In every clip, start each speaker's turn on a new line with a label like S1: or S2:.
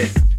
S1: it.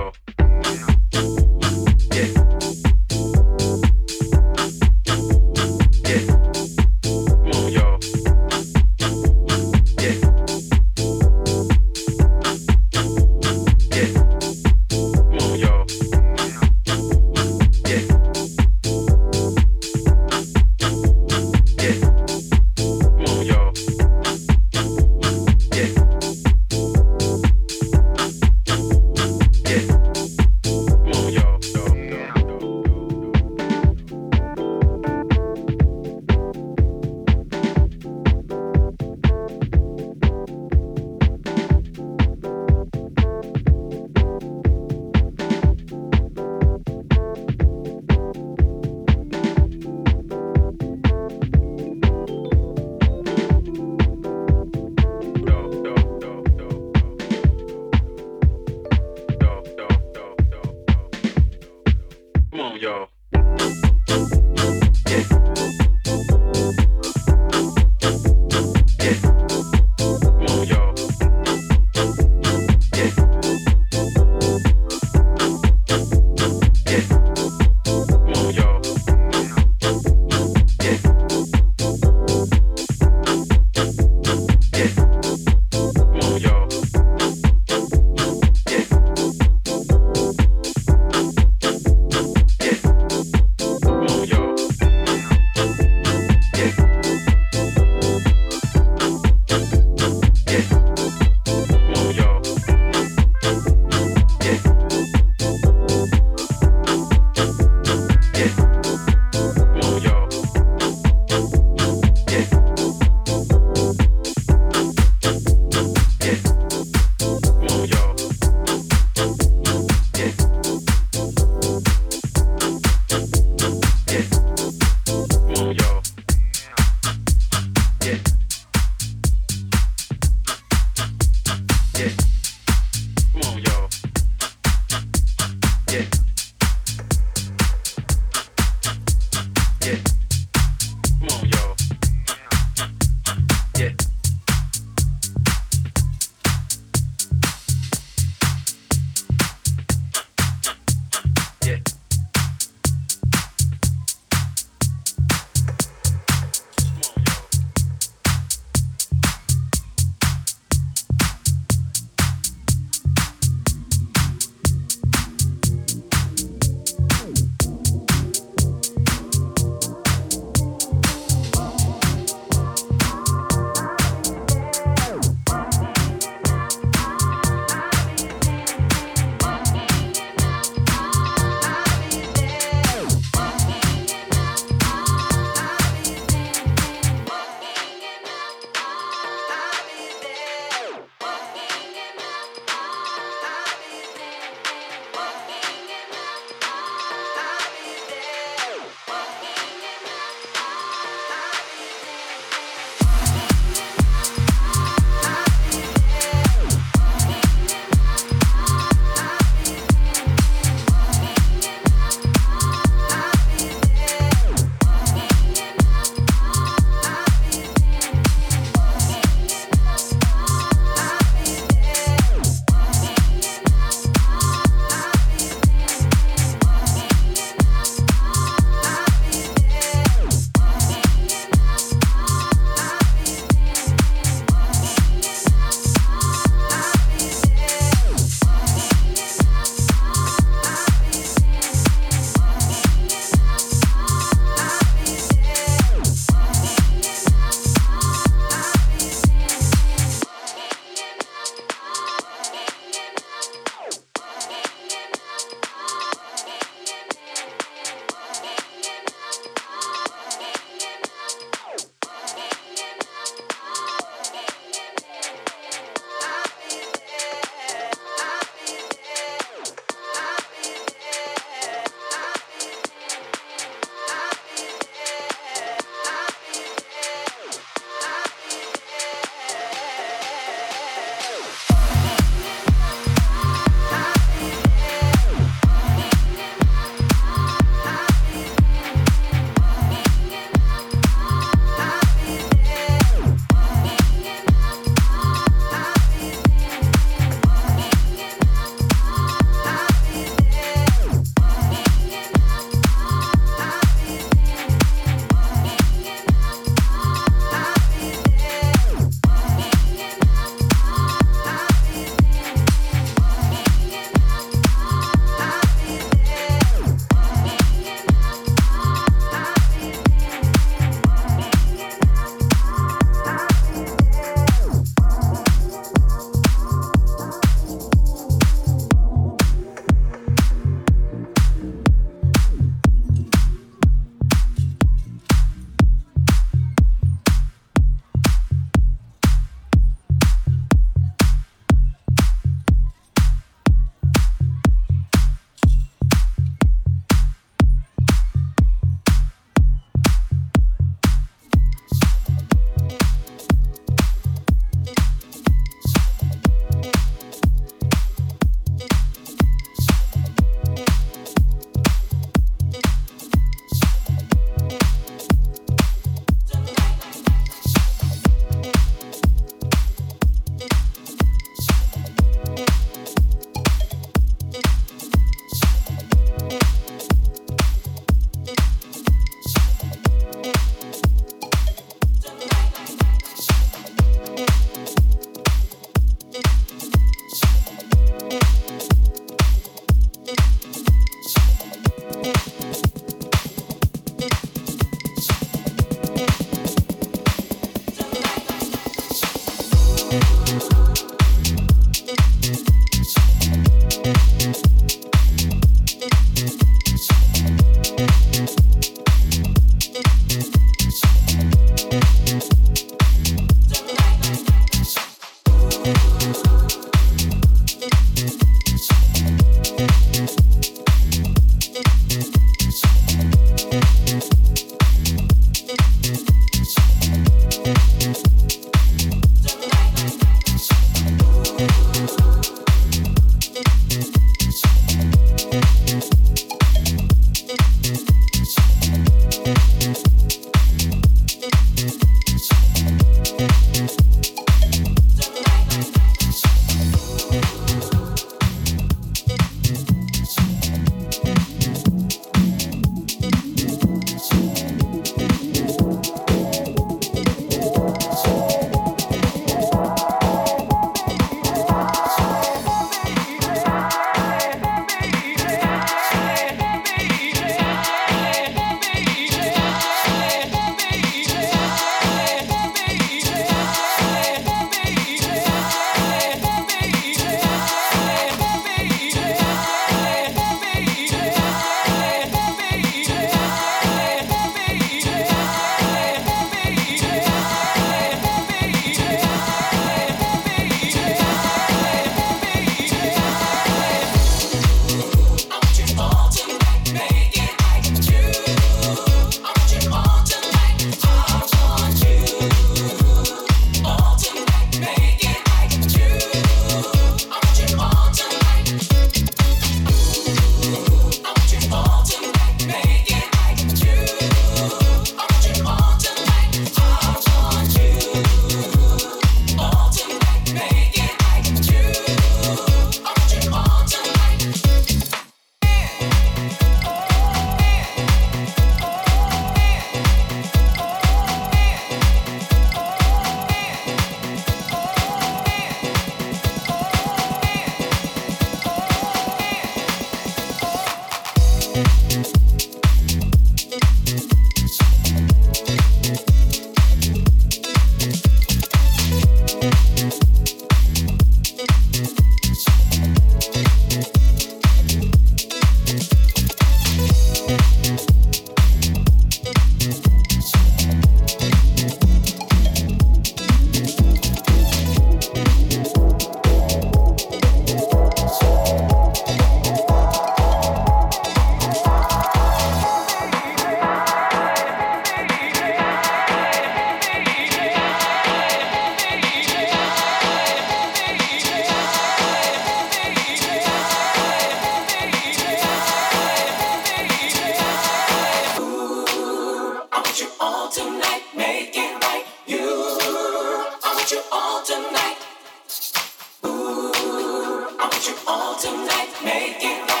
S2: you all tonight, make it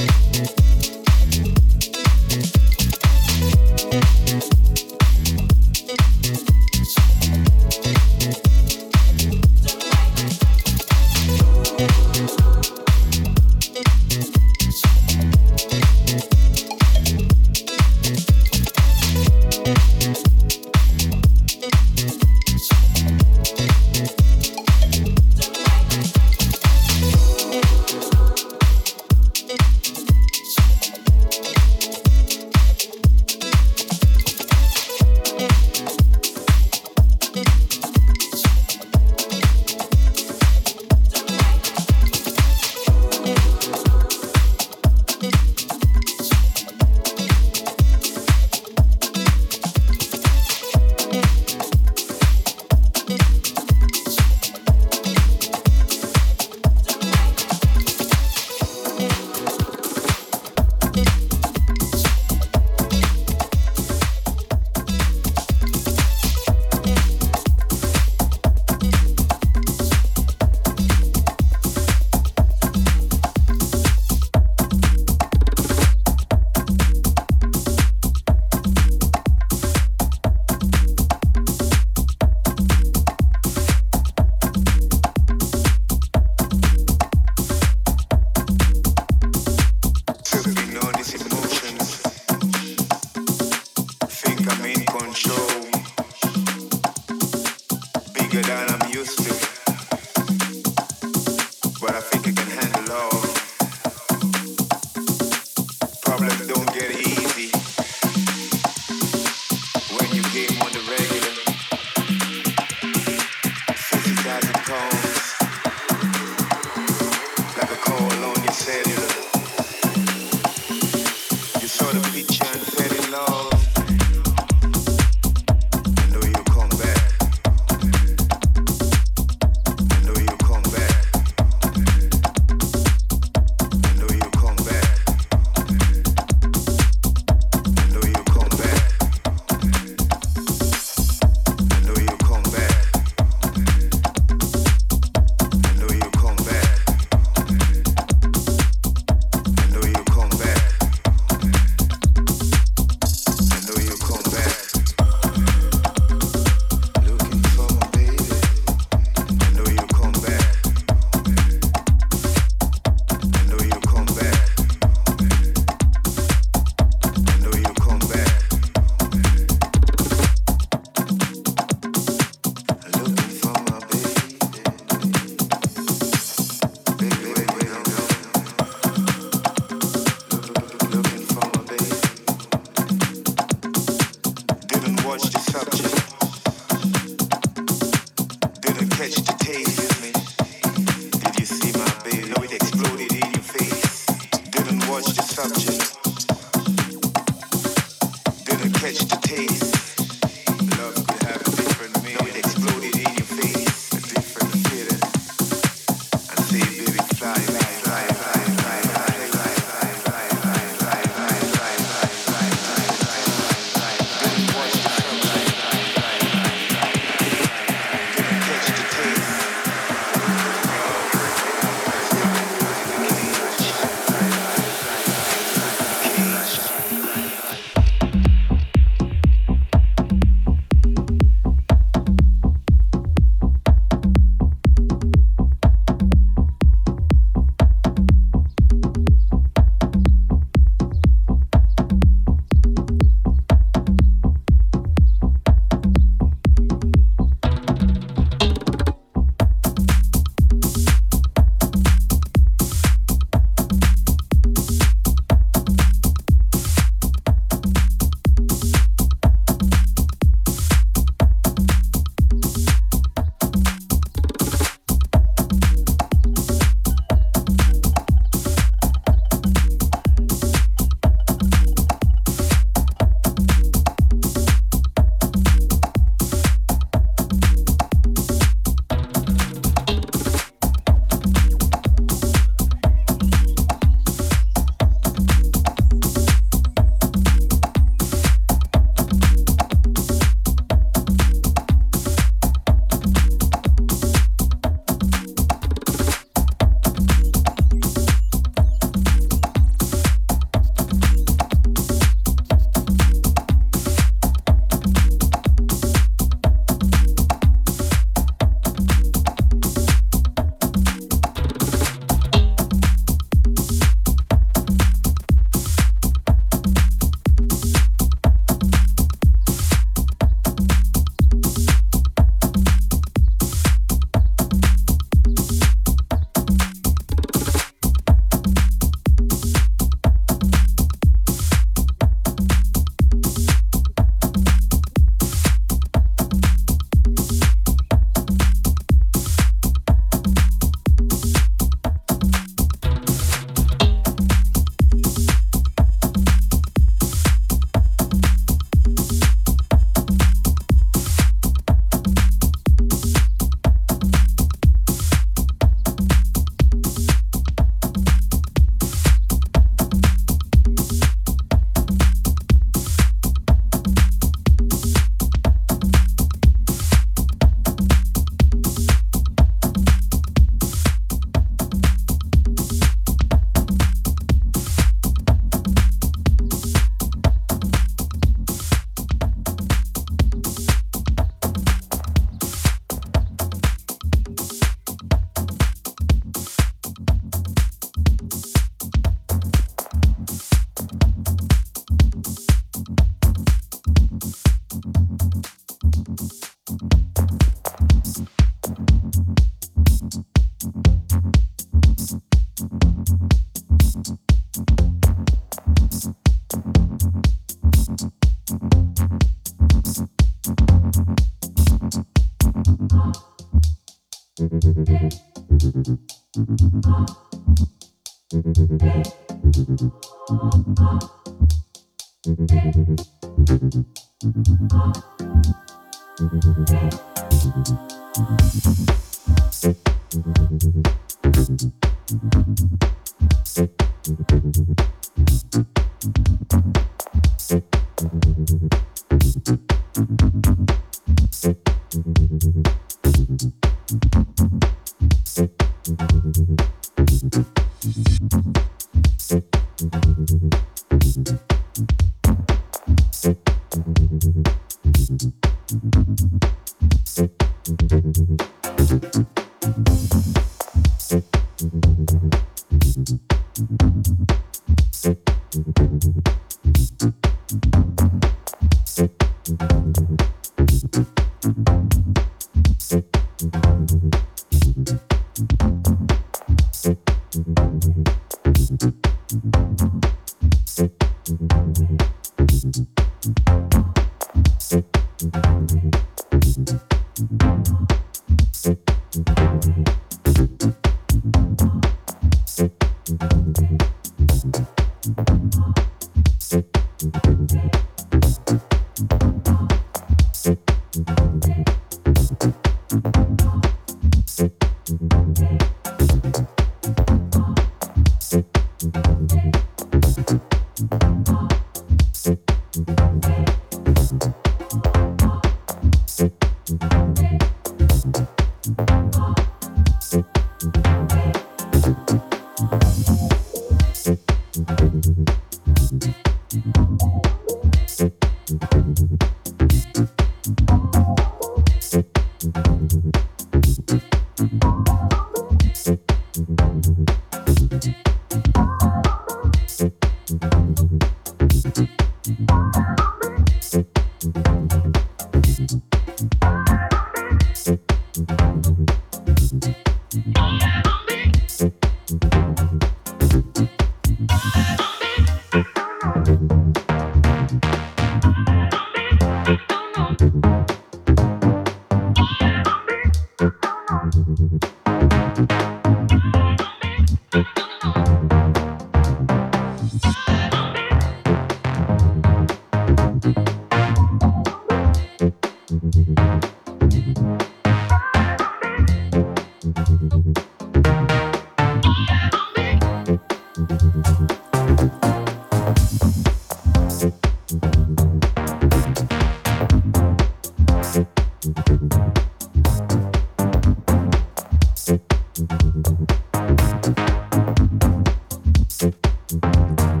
S3: Thank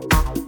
S4: Thank you.